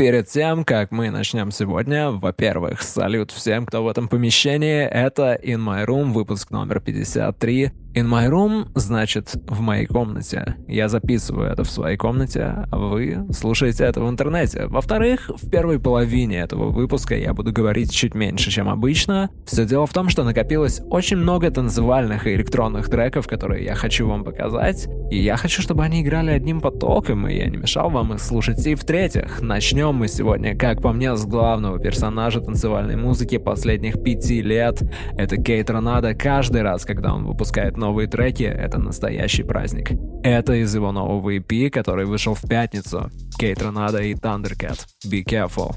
Перед тем, как мы начнем сегодня, во-первых, салют всем, кто в этом помещении. Это In My Room, выпуск номер 53. In my room значит в моей комнате. Я записываю это в своей комнате, а вы слушаете это в интернете. Во-вторых, в первой половине этого выпуска я буду говорить чуть меньше, чем обычно. Все дело в том, что накопилось очень много танцевальных и электронных треков, которые я хочу вам показать. И я хочу, чтобы они играли одним потоком, и я не мешал вам их слушать. И в-третьих, начнем мы сегодня, как по мне, с главного персонажа танцевальной музыки последних пяти лет. Это Кейт Ронада каждый раз, когда он выпускает новые треки — это настоящий праздник. Это из его нового EP, который вышел в пятницу. Кейт Ронада и Thundercat. Be careful.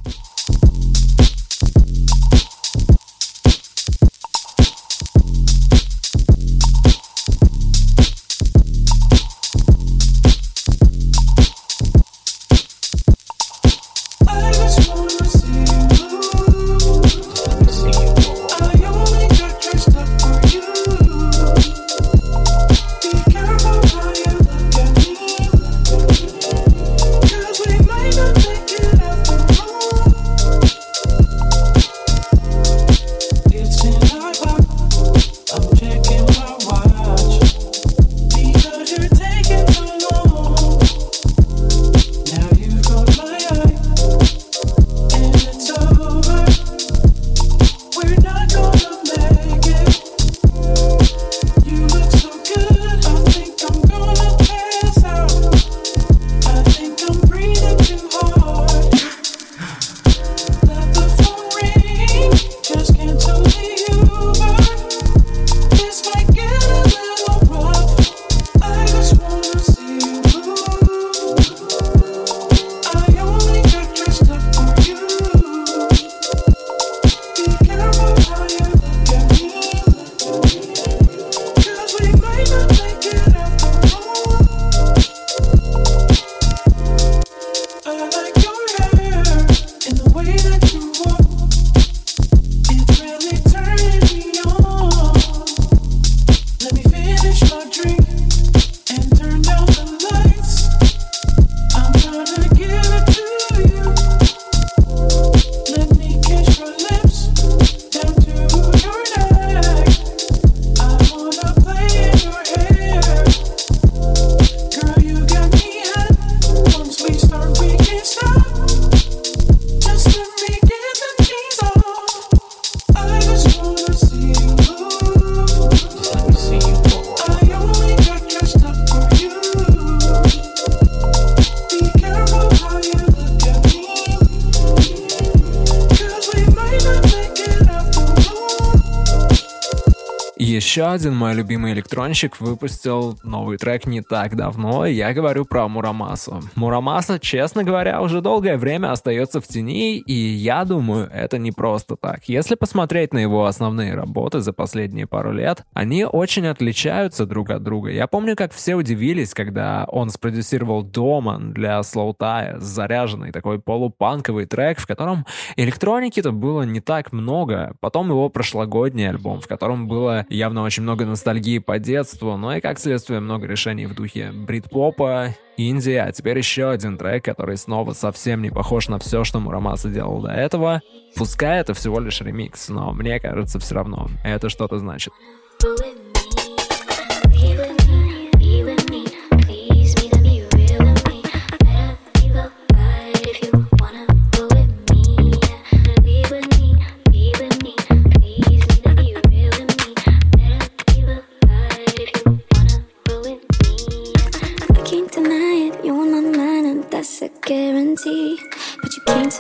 Один мой любимый электронщик выпустил новый трек не так давно, я говорю про Мурамасу. Мурамаса, честно говоря, уже долгое время остается в тени, и я думаю, это не просто так. Если посмотреть на его основные работы за последние пару лет, они очень отличаются друг от друга. Я помню, как все удивились, когда он спродюсировал Доман для Слоутая, заряженный такой полупанковый трек, в котором электроники-то было не так много. Потом его прошлогодний альбом, в котором было явно очень много ностальгии по детству, но и как следствие много решений в духе брит-попа, инди, а теперь еще один трек, который снова совсем не похож на все, что Мурамаса делал до этого. Пускай это всего лишь ремикс, но мне кажется все равно, это что-то значит.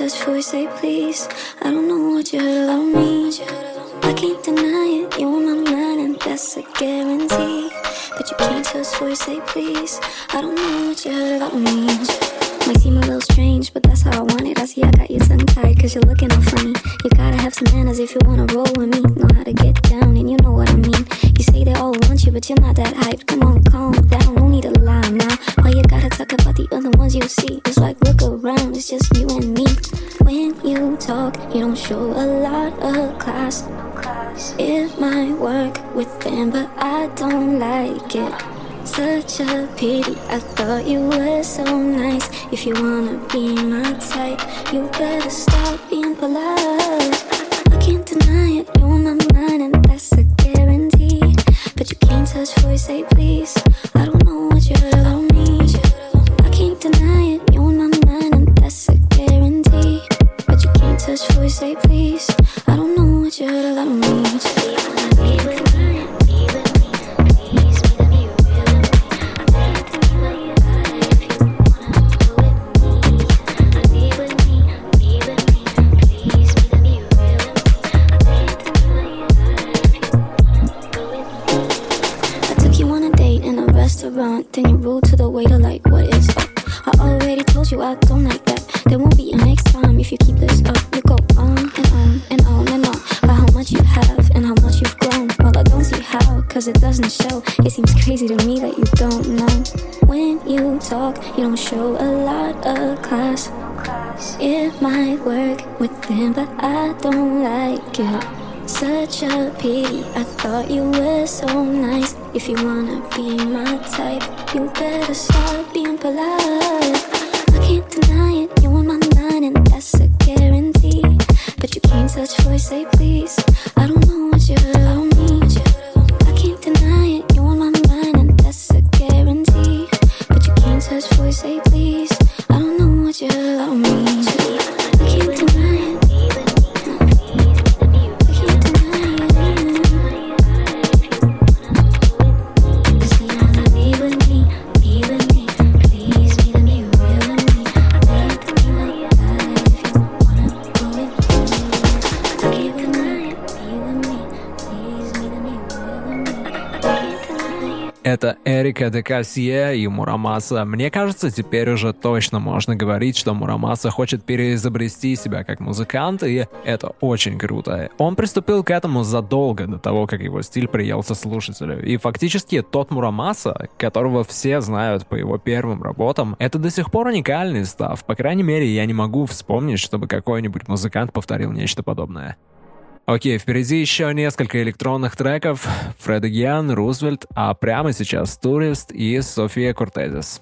Touch you say please. I don't know what you heard about me. I can't deny it, you are my man, and that's a guarantee. But you can't touch you say please. I don't know what you heard about me. Might seem a little strange, but that's how I want it. I see I got you tongue tied, cause you're looking all funny. You gotta have some manners if you wanna roll with me. Know how to get down, and you know what I mean. You say they all want you, but you're not that hyped. Come on, calm down, no need to lie. Why you gotta talk about the other ones you see? It's like, look around, it's just you and me. When you talk, you don't show a lot of class. It might work with them, but I don't like it. Such a pity, I thought you were so nice. If you wanna be my type, you better stop being polite. I can't deny it, you're my mind, and that's a guarantee. But you can't touch you say please. I don't but I don't like it. Such a pity, I thought you were so nice. If you wanna be my type, you better start being polite. Эрика де Кассие и Мурамаса. Мне кажется, теперь уже точно можно говорить, что Мурамаса хочет переизобрести себя как музыкант, и это очень круто. Он приступил к этому задолго до того, как его стиль приелся слушателю. И фактически тот Мурамаса, которого все знают по его первым работам, это до сих пор уникальный став. По крайней мере, я не могу вспомнить, чтобы какой-нибудь музыкант повторил нечто подобное. Окей, впереди еще несколько электронных треков. Фред Гиан, Рузвельт, а прямо сейчас Турист и София Кортезис.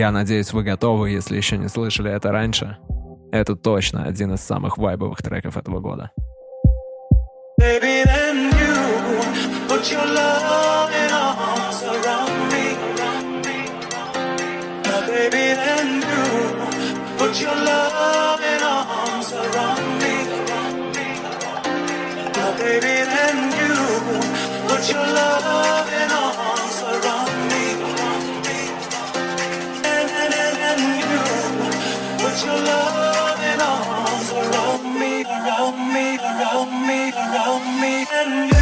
Я надеюсь, вы готовы, если еще не слышали это раньше. Это точно один из самых вайбовых треков этого года. Put your love in arms around me. Now, baby, then you put your love in arms me, around me, around me, and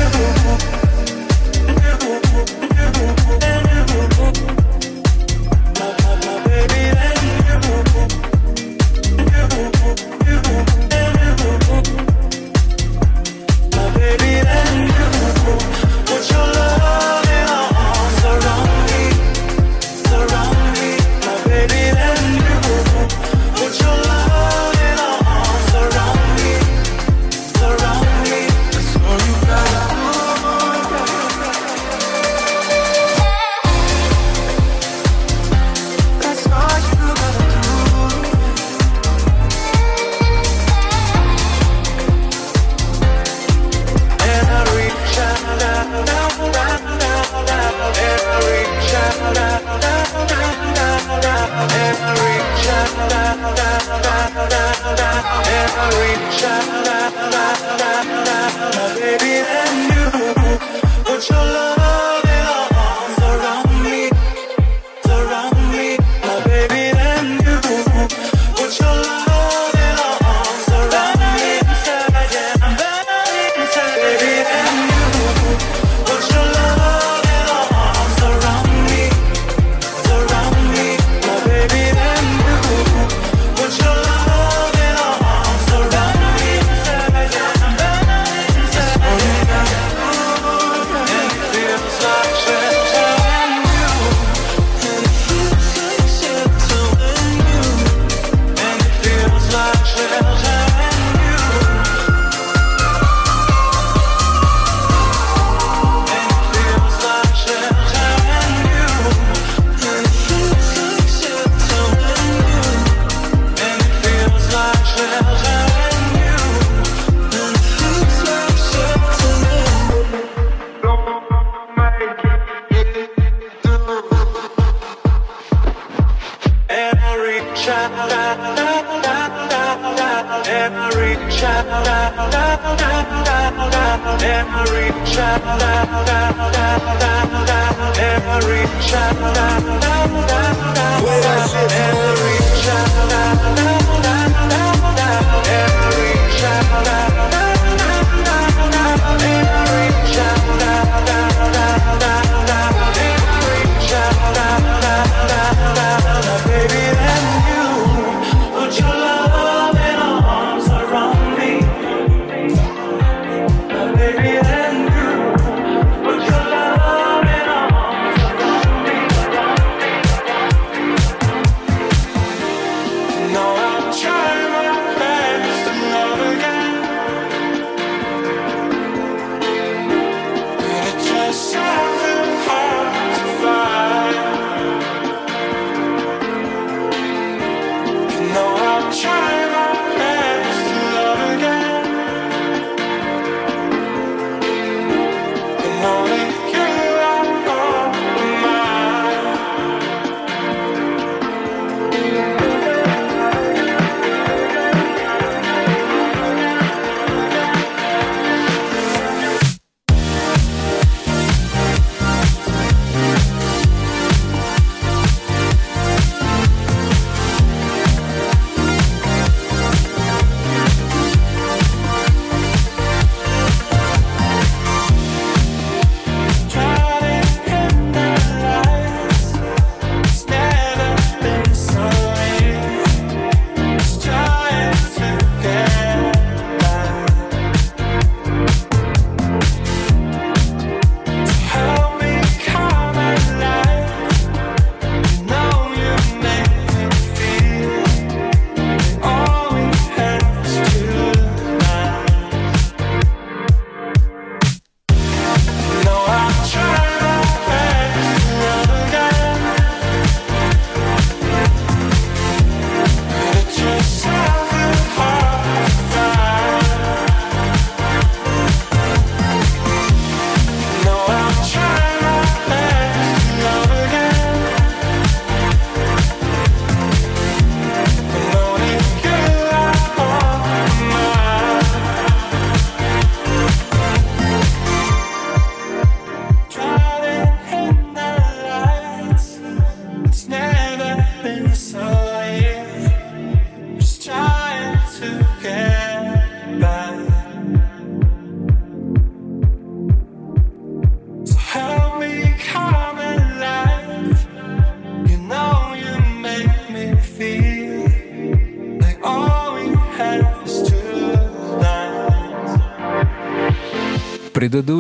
try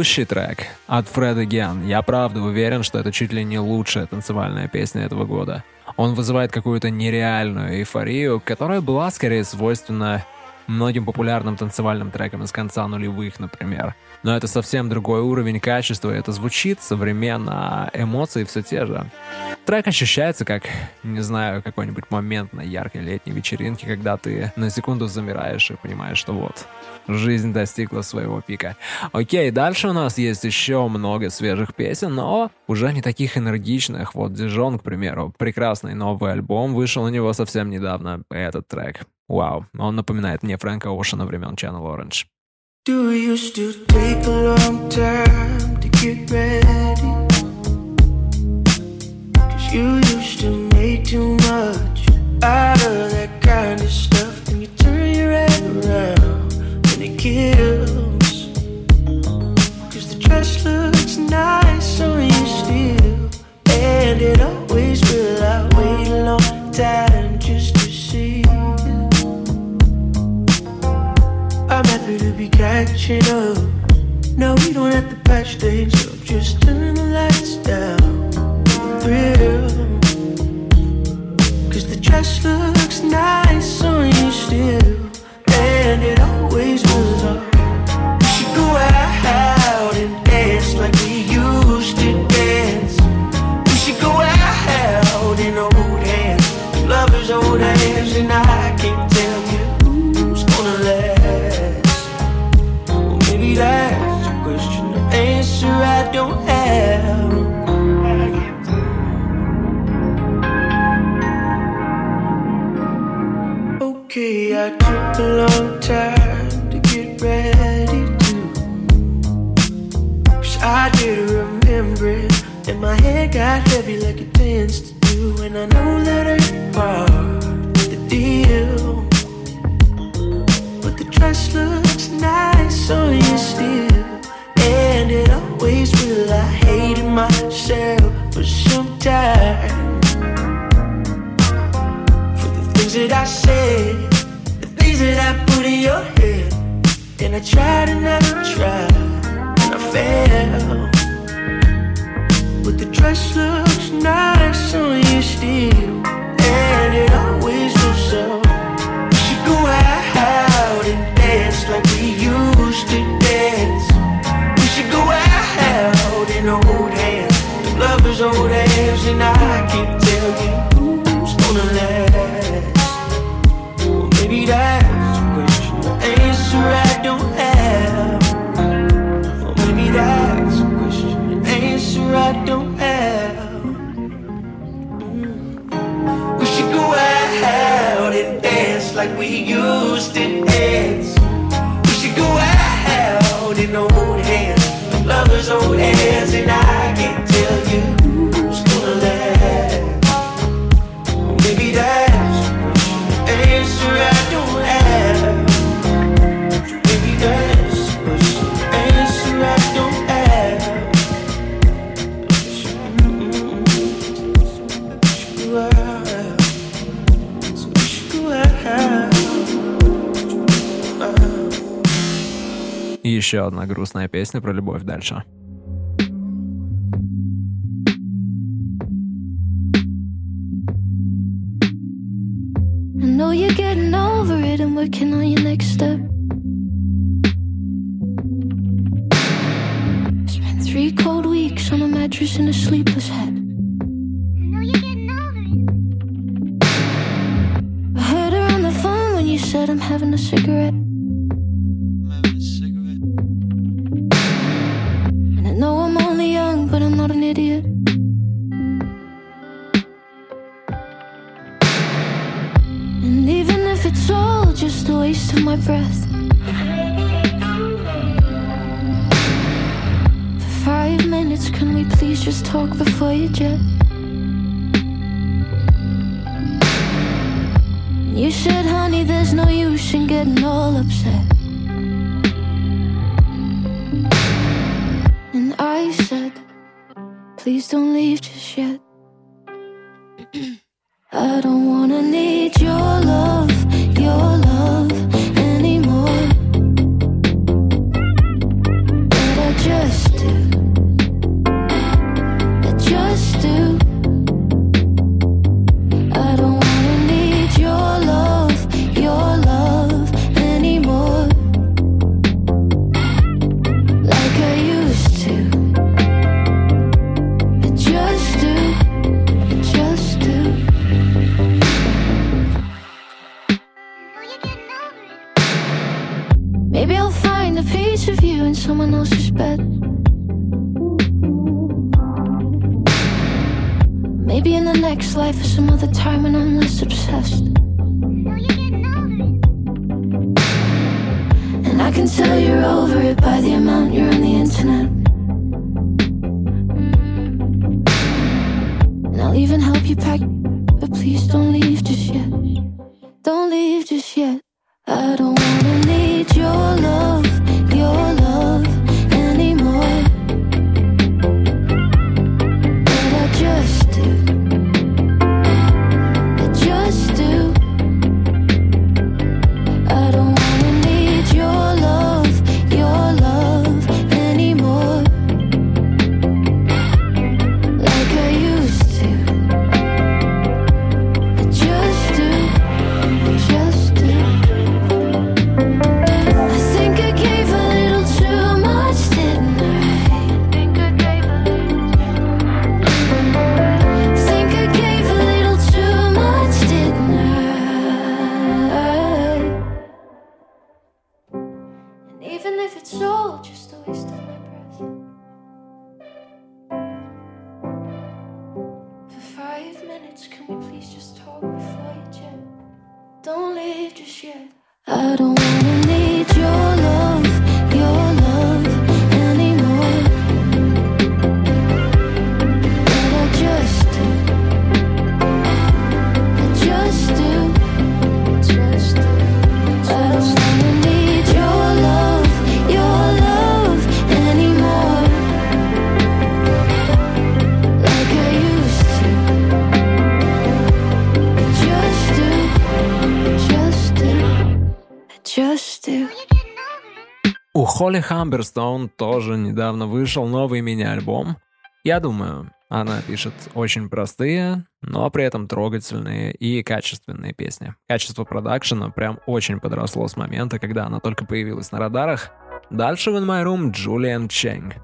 Предыдущий трек от Fred Again. Я правда уверен, что это чуть ли не лучшая танцевальная песня этого года. Он вызывает какую-то нереальную эйфорию, которая была скорее свойственна многим популярным танцевальным трекам из конца нулевых, например. Но это совсем другой уровень качества, это звучит современно, а эмоции все те же. Трек ощущается как, не знаю, какой-нибудь момент на яркой летней вечеринке, когда ты на секунду замираешь и понимаешь, что вот, жизнь достигла своего пика. Окей, дальше у нас есть еще много свежих песен, но уже не таких энергичных. Вот Дижон, к примеру, прекрасный новый альбом, вышел у него совсем недавно, этот трек. Вау, он напоминает мне Фрэнка Оушена времен Channel Orange. Do you still take a long time to get ready? Cause you used to make too much out of that kind of stuff. And you turn your head around and it kills. Cause the dress looks nice catching up. No, we don't have to patch things up. Just turn the lights down. Thrill. Cause the dress looks nice on you still. And it always was. We should go out and dance like we used to dance. We should go out in old hands. Lovers, old hands, and I can't I don't have. Okay, I took a long time to get ready to. Cause I didn't remember it, and my head got heavy like it tends to do. And I know that ain't part Одна грустная песня про любовь дальше. I know you're getting over it and working on your next step. Spent three cold weeks on a mattress in a sleepless head. I heard her on the phone when you said I'm having a cigarette. Waste of my breath. For five minutes, can we please just talk before you jet? You said, honey, there's no use in getting all upset. And I said, please don't leave just yet. I don't wanna need your love, your love bed. Maybe in the next life or some other time when I'm less obsessed. And I can tell you're over it by the amount you're on the internet. And I'll even help you pack, but please don't leave just yet. Don't leave just Холли Хамберстоун тоже недавно вышел новый мини-альбом. Я думаю, она пишет очень простые, но при этом трогательные и качественные песни. Качество продакшена прям очень подросло с момента, когда она только появилась на радарах. Дальше в In My Room Джулиан Ченг.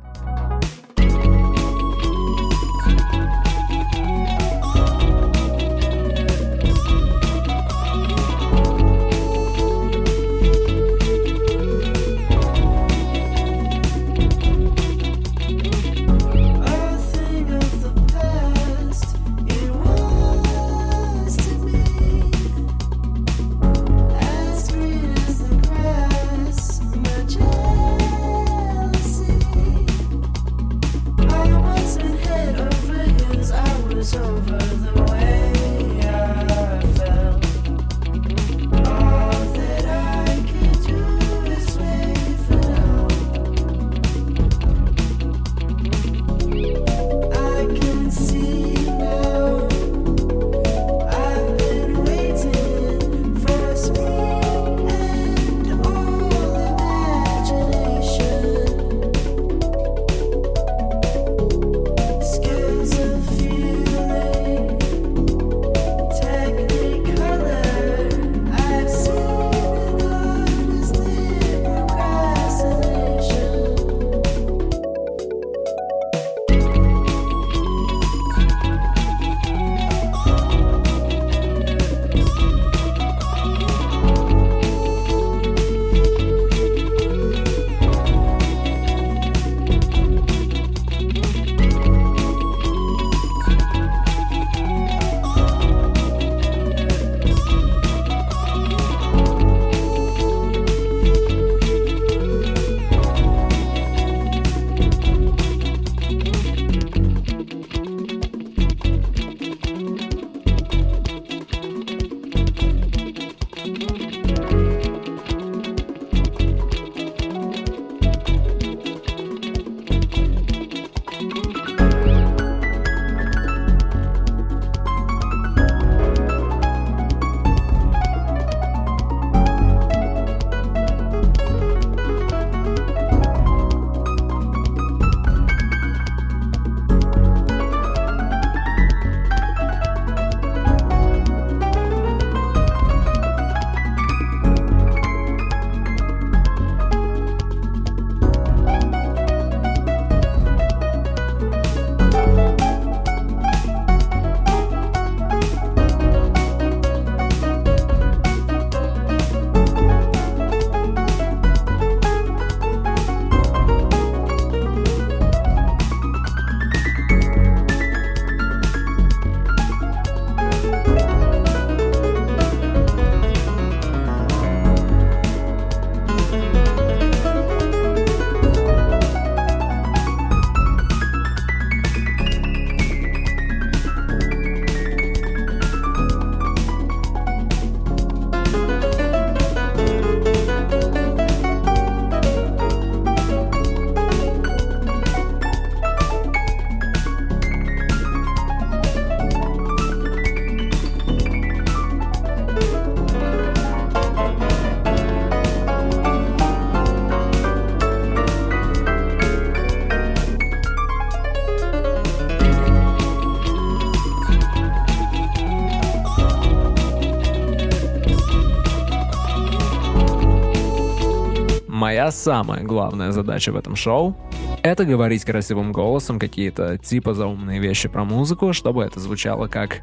Моя самая главная задача в этом шоу — это говорить красивым голосом какие-то типа заумные вещи про музыку, чтобы это звучало как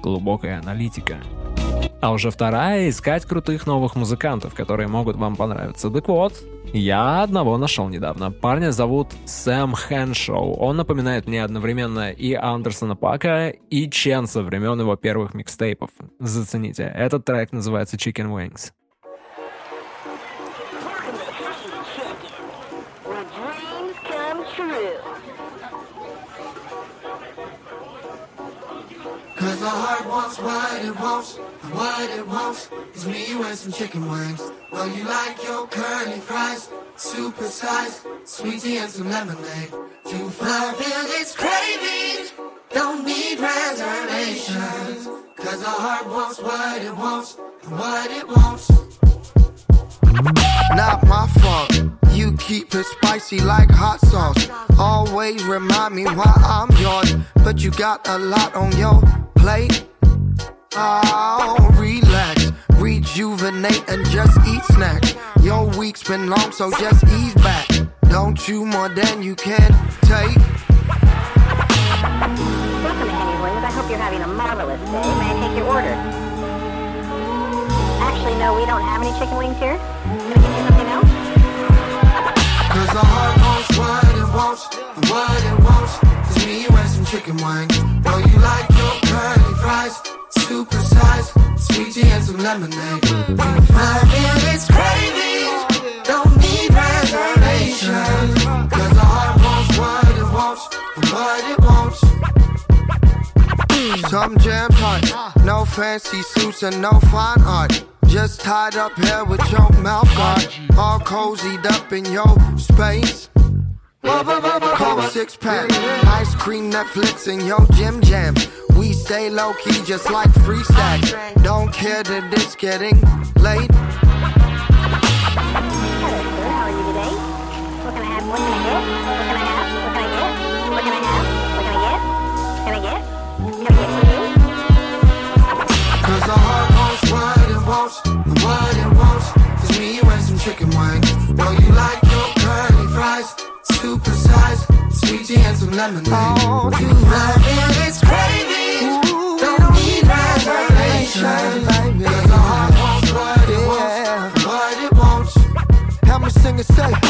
глубокая аналитика. А уже вторая — искать крутых новых музыкантов, которые могут вам понравиться. Так вот, я одного нашел недавно. Парня зовут Сэм Хэншоу. Он напоминает мне одновременно и Андерсона Пака, и Чен со времен его первых микстейпов. Зацените. Этот трек называется Chicken Wings. Cause the heart wants what it wants, and what it wants is me, and some chicken wings. Well, you like your curly fries, super size, sweet tea and some lemonade. To fulfill its craving, don't need reservations. Cause the heart wants what it wants, and what it wants. Not my fault. You keep it spicy like hot sauce. Always remind me why I'm yours. But you got a lot on your plate. Oh, relax. Rejuvenate and just eat snacks. Your week's been long, so just ease back. Don't chew more than you can take. Welcome to Henry's Wings. I hope you're having a marvelous day. May I take your order? Actually, no, we don't have any chicken wings here. Can I get you something else? Cause the heart wants what it wants, what it wants is me, you, and some chicken wings. Well, you like your curly fries, super size, sweet tea and some lemonade. To fulfill its craving, don't need reservations. Cause the heart wants what it wants, what it wants. Some jam tight. No fancy suits and no fine art. Just tied up here with your mouth guard. All cozied up in your space. Cold six pack, ice cream, Netflix, and your gym jam. We stay low key just like free stacks. Don't care that it's getting late. Cause the heart wants what it wants, what it wants is me, you, and some chicken wings. Well, you like your curly fries, super size, sweet tea and some lemonade. Oh, to fulfill its craving, don't need reservations. Cause the heart wants what it wants, Yeah. what it wants. Help me sing and say.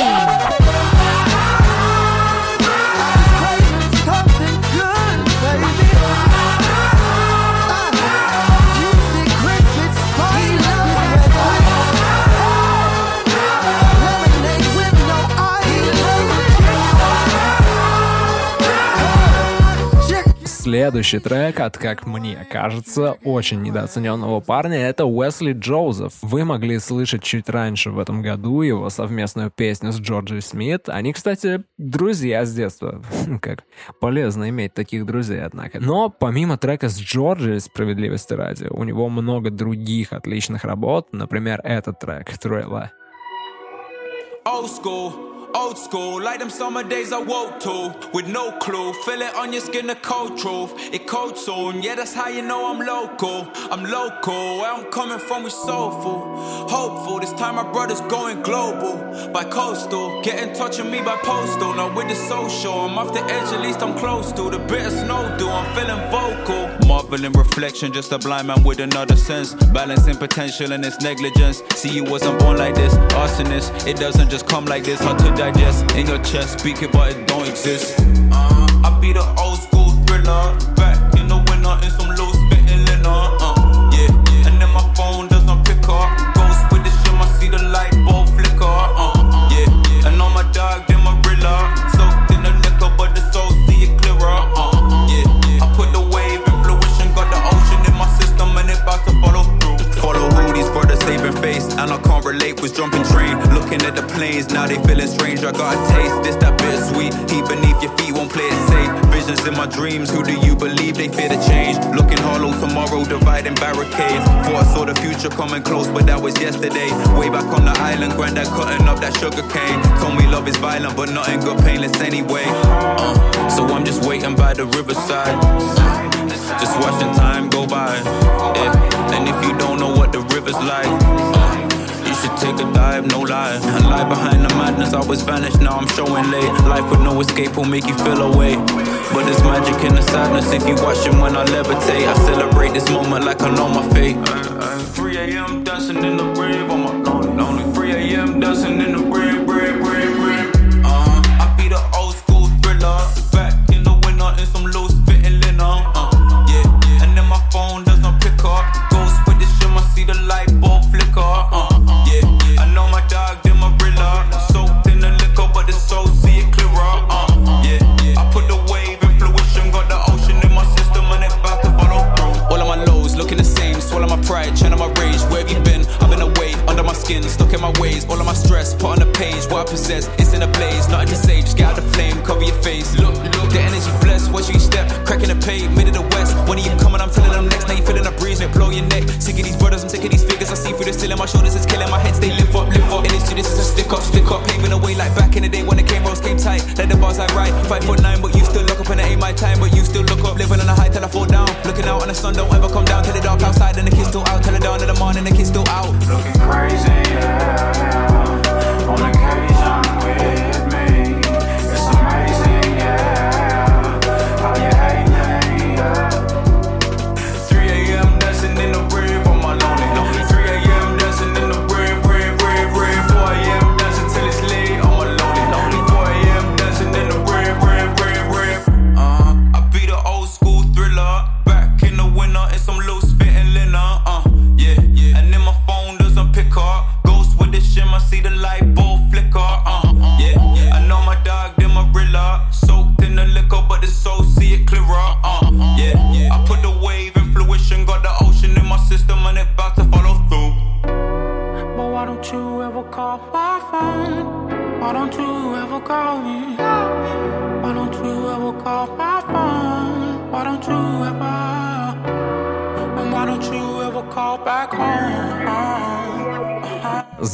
Следующий трек от, как мне кажется, очень недооцененного парня — это Уэсли Джозеф. Вы могли слышать чуть раньше в этом году его совместную песню с Джорджи Смит. Они, кстати, друзья с детства. Как полезно иметь таких друзей, однако. Но помимо трека с Джорджи, справедливости ради, у него много других отличных работ, например, этот трек «Thriller». Old school, old school, like them summer days I woke to with no clue. Feel it on your skin, the cold truth. It cold soon, yeah, that's how you know I'm local. I'm local, where I'm coming from, we soulful. Hopeful, this time my brother's going global. By coastal, get in touch with me by postal. Now with the social, I'm off the edge, at least I'm close to the bit of snow do. I'm feeling vocal. Marveling reflection, just a blind man with another sense. Balancing potential and its negligence. See, you wasn't born like this, arsonist. It doesn't just come like this, hard to digest. In your chest, speak it, but it don't exist. Uh, I be the old school thriller. Back in the winter in some planes, now they feeling strange. I got a taste, this that bittersweet. Heat beneath your feet, won't play it safe. Visions in my dreams, who do you believe they fear the change? Looking hollow tomorrow, dividing barricades. Thought I saw the future coming close, but that was yesterday. Way back on the island, granddad cutting up that sugar cane. Told me love is violent, but nothing good, painless anyway. Uh, so I'm just waiting by the riverside. Just watching time go by. Yeah. And if you don't know what the river's like, uh, should take a dive, no lie. I lie behind the madness, I was vanished, now I'm showing late. Life with no escape will make you feel away. But there's magic in the sadness if you watching when I levitate. I celebrate this moment like I know my fate. Uh, uh, 3 a.m. dancing in the grave, I'm lonely, lonely. 3 a.m. dancing in the grave, possess, it's in a blaze. Nothing to say, just get out the flame, cover your face. Look, look, the energy blessed. Watch you step, cracking the pave, mid of the west. When are you coming? I'm telling them next. Now you feeling a breeze, it blow your neck. Sick of these brothers, I'm sick of these figures. I see through the ceiling, my shoulders is killing my head. Stay lift up, lift up. And it's this is a stick up, stick up, paving the way like back in the day when the came roads came tight. Let the bars I write, five foot nine, but you still look up and it ain't my time. But you still look up, living on a high till I fall down. Looking out on the sun, don't ever come down. Till the dark outside and the kids still out. Till the dawn of the morning, the kids still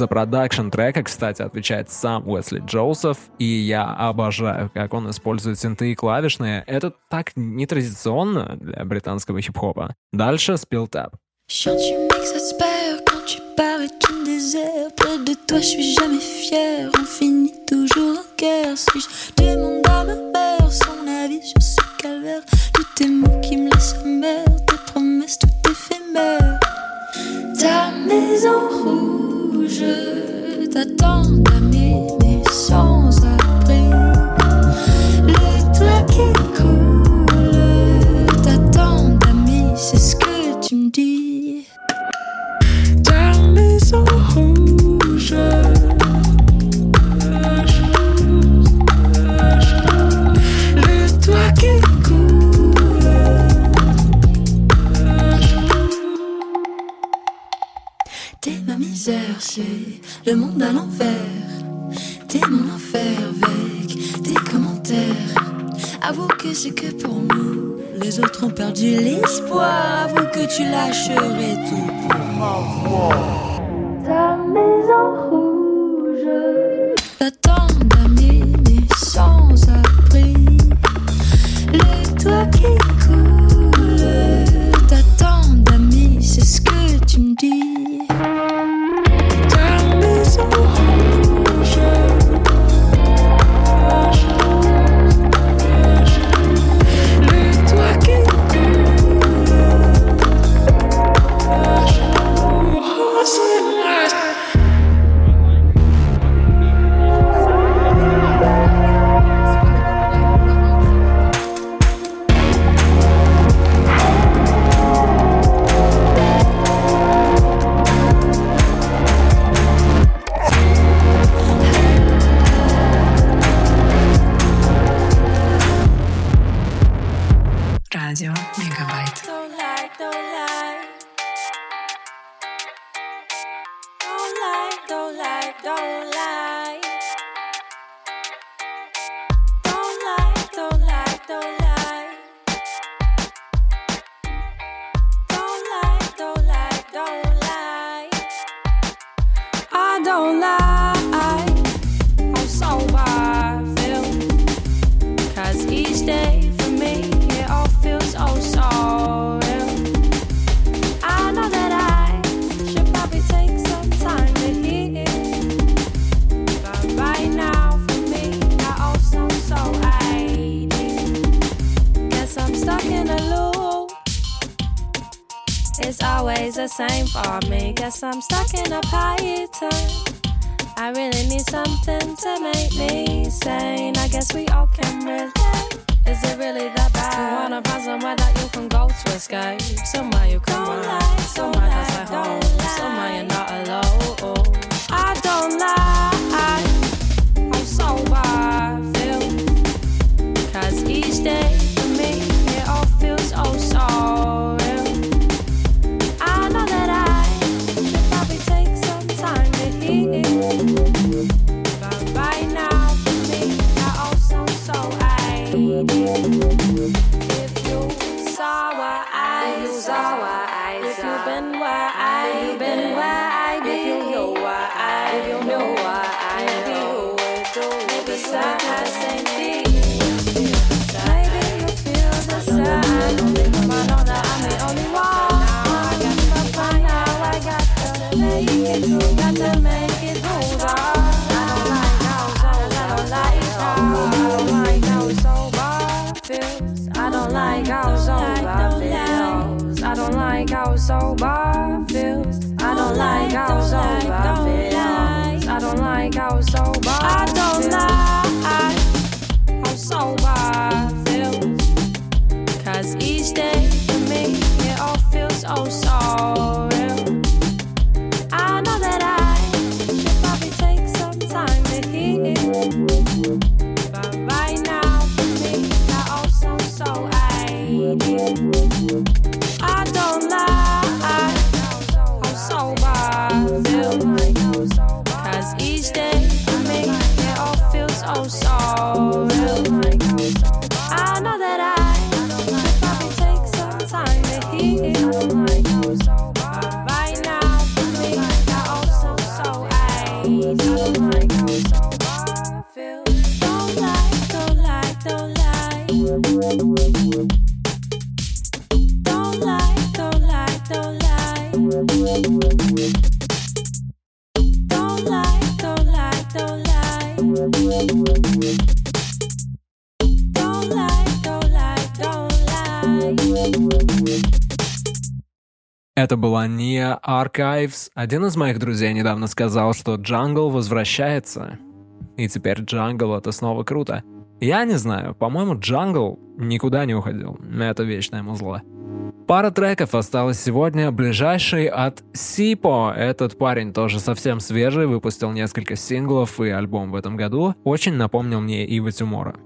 За продакшн трека, кстати, отвечает сам Уэсли Джоусов, и я обожаю, как он использует синты и клавишные. Это так нетрадиционно для британского хип-хопа. Дальше tout éphémères. Ta maison rouge t'attend d'amener sans abri. Le toit qui coule t'attend d'amis, c'est ce c'est le monde à l'envers. T'es mon enfer avec tes commentaires. Avoue que c'est que pour nous. Les autres ont perdu l'espoir. Avoue que tu lâcherais tout pour Ta maison the same for me. Guess I'm stuck in a pattern. I really need something to make me sane. I guess we all can relate. Is it really that bad? You wanna find somewhere that you can go to escape? Somewhere you can don't run, lie, somewhere that's like home, somewhere you're not alone. I don't lie, I'm sober, feel. Cause each day I saw, if you've been where I've been, where I be, if you knew what I, if you knew what I, maybe you. Maybe sober feels. I don't like how sober feels. I don't like how sober. I don't like how sober feels. Cause each day Nia Archives. Один из моих друзей недавно сказал, что Джангл возвращается. И теперь Джангл — это снова круто. Я не знаю, по-моему, Джангл никуда не уходил. Это вечное музло. Пара треков осталось сегодня. Ближайший от Сипо. Этот парень тоже совсем свежий, выпустил несколько синглов и альбом в этом году. Очень напомнил мне Ива Тюмора.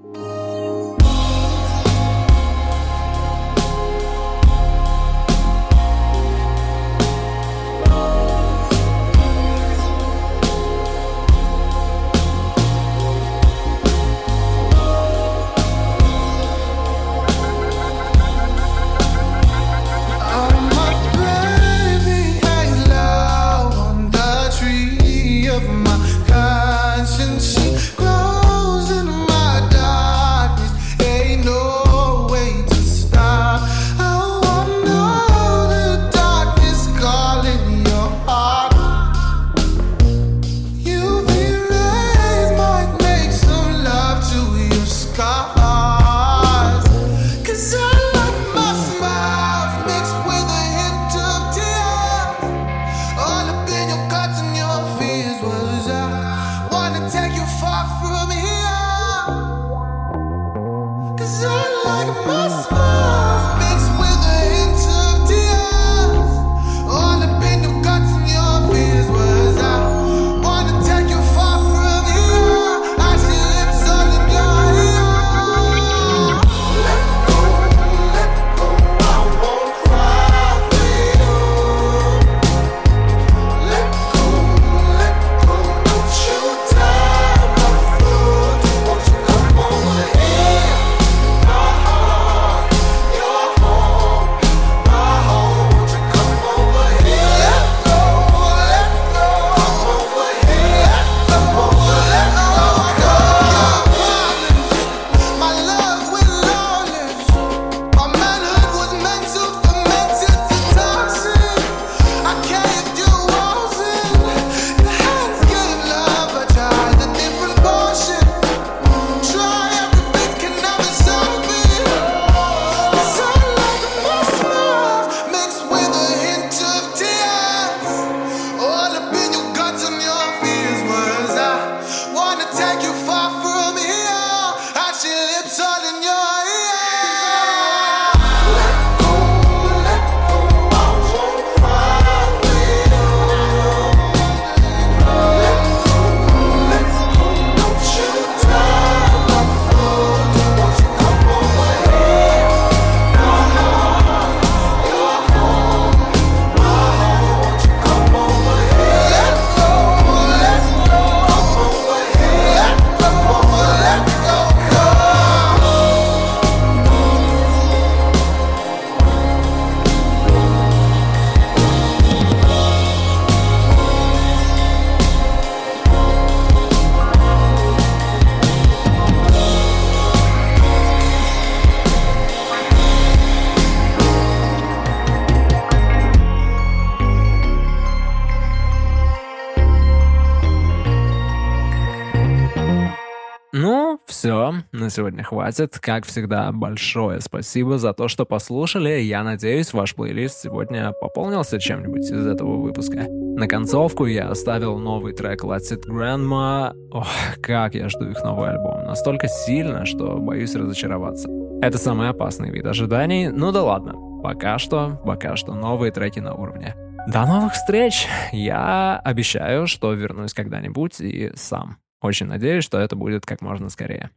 Сегодня хватит. Как всегда, большое спасибо за то, что послушали. Я надеюсь, ваш плейлист сегодня пополнился чем-нибудь из этого выпуска. На концовку я оставил новый трек Let's It Grandma. Ох, как я жду их новый альбом. Настолько сильно, что боюсь разочароваться. Это самый опасный вид ожиданий. Ну да ладно. Пока что, пока что новые треки на уровне. До новых встреч! Я обещаю, что вернусь когда-нибудь и сам. Очень надеюсь, что это будет как можно скорее.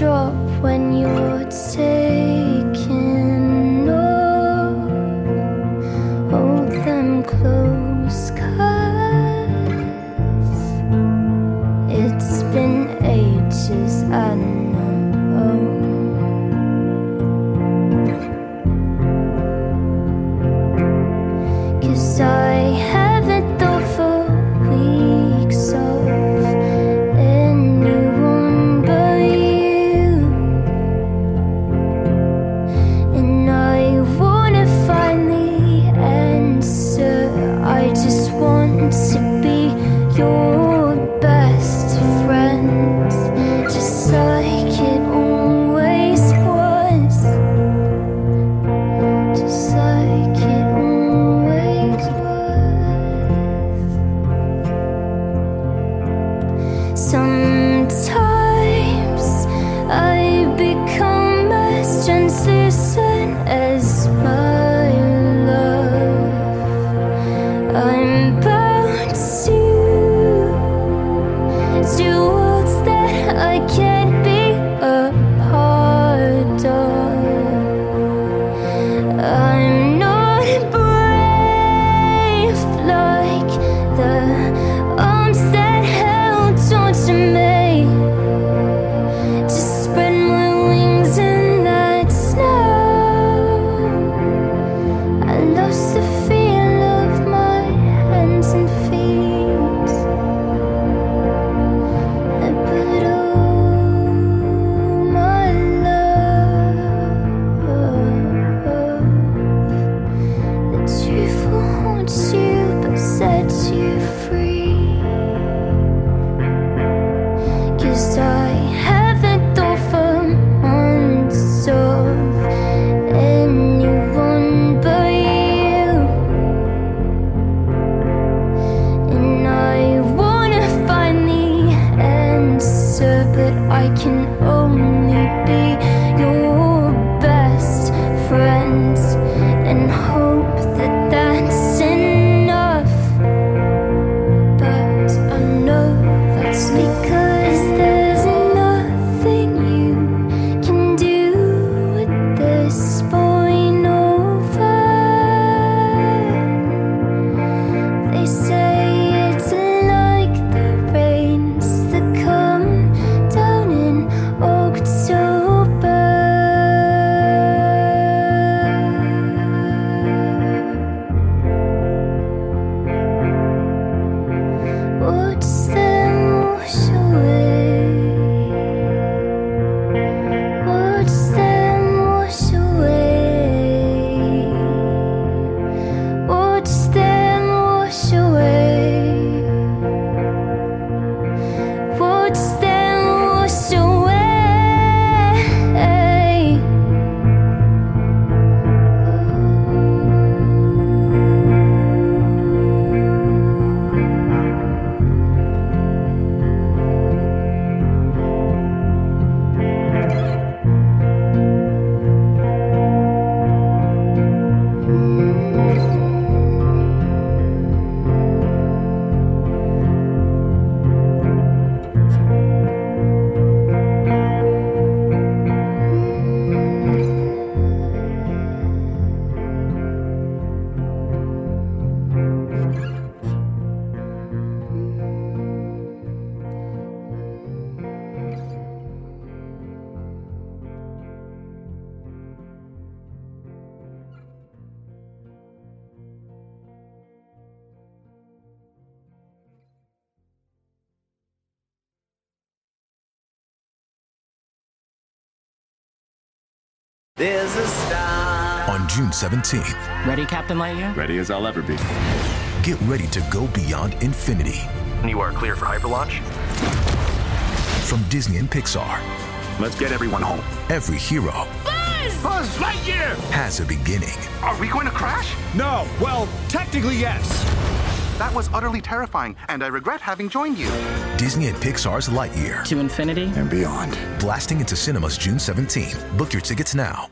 drop when you're taken. stay. June 17th. Ready, Captain Lightyear? Ready as I'll ever be. Get ready to go beyond infinity. You are clear for hyperlaunch. From Disney and Pixar. Let's get everyone home. Every hero. Buzz! Buzz Lightyear! Has a beginning. Are we going to crash? No. Well, technically, yes. That was utterly terrifying, and I regret having joined you. Disney and Pixar's Lightyear. To infinity and beyond. Blasting into cinemas June 17th. Book your tickets now.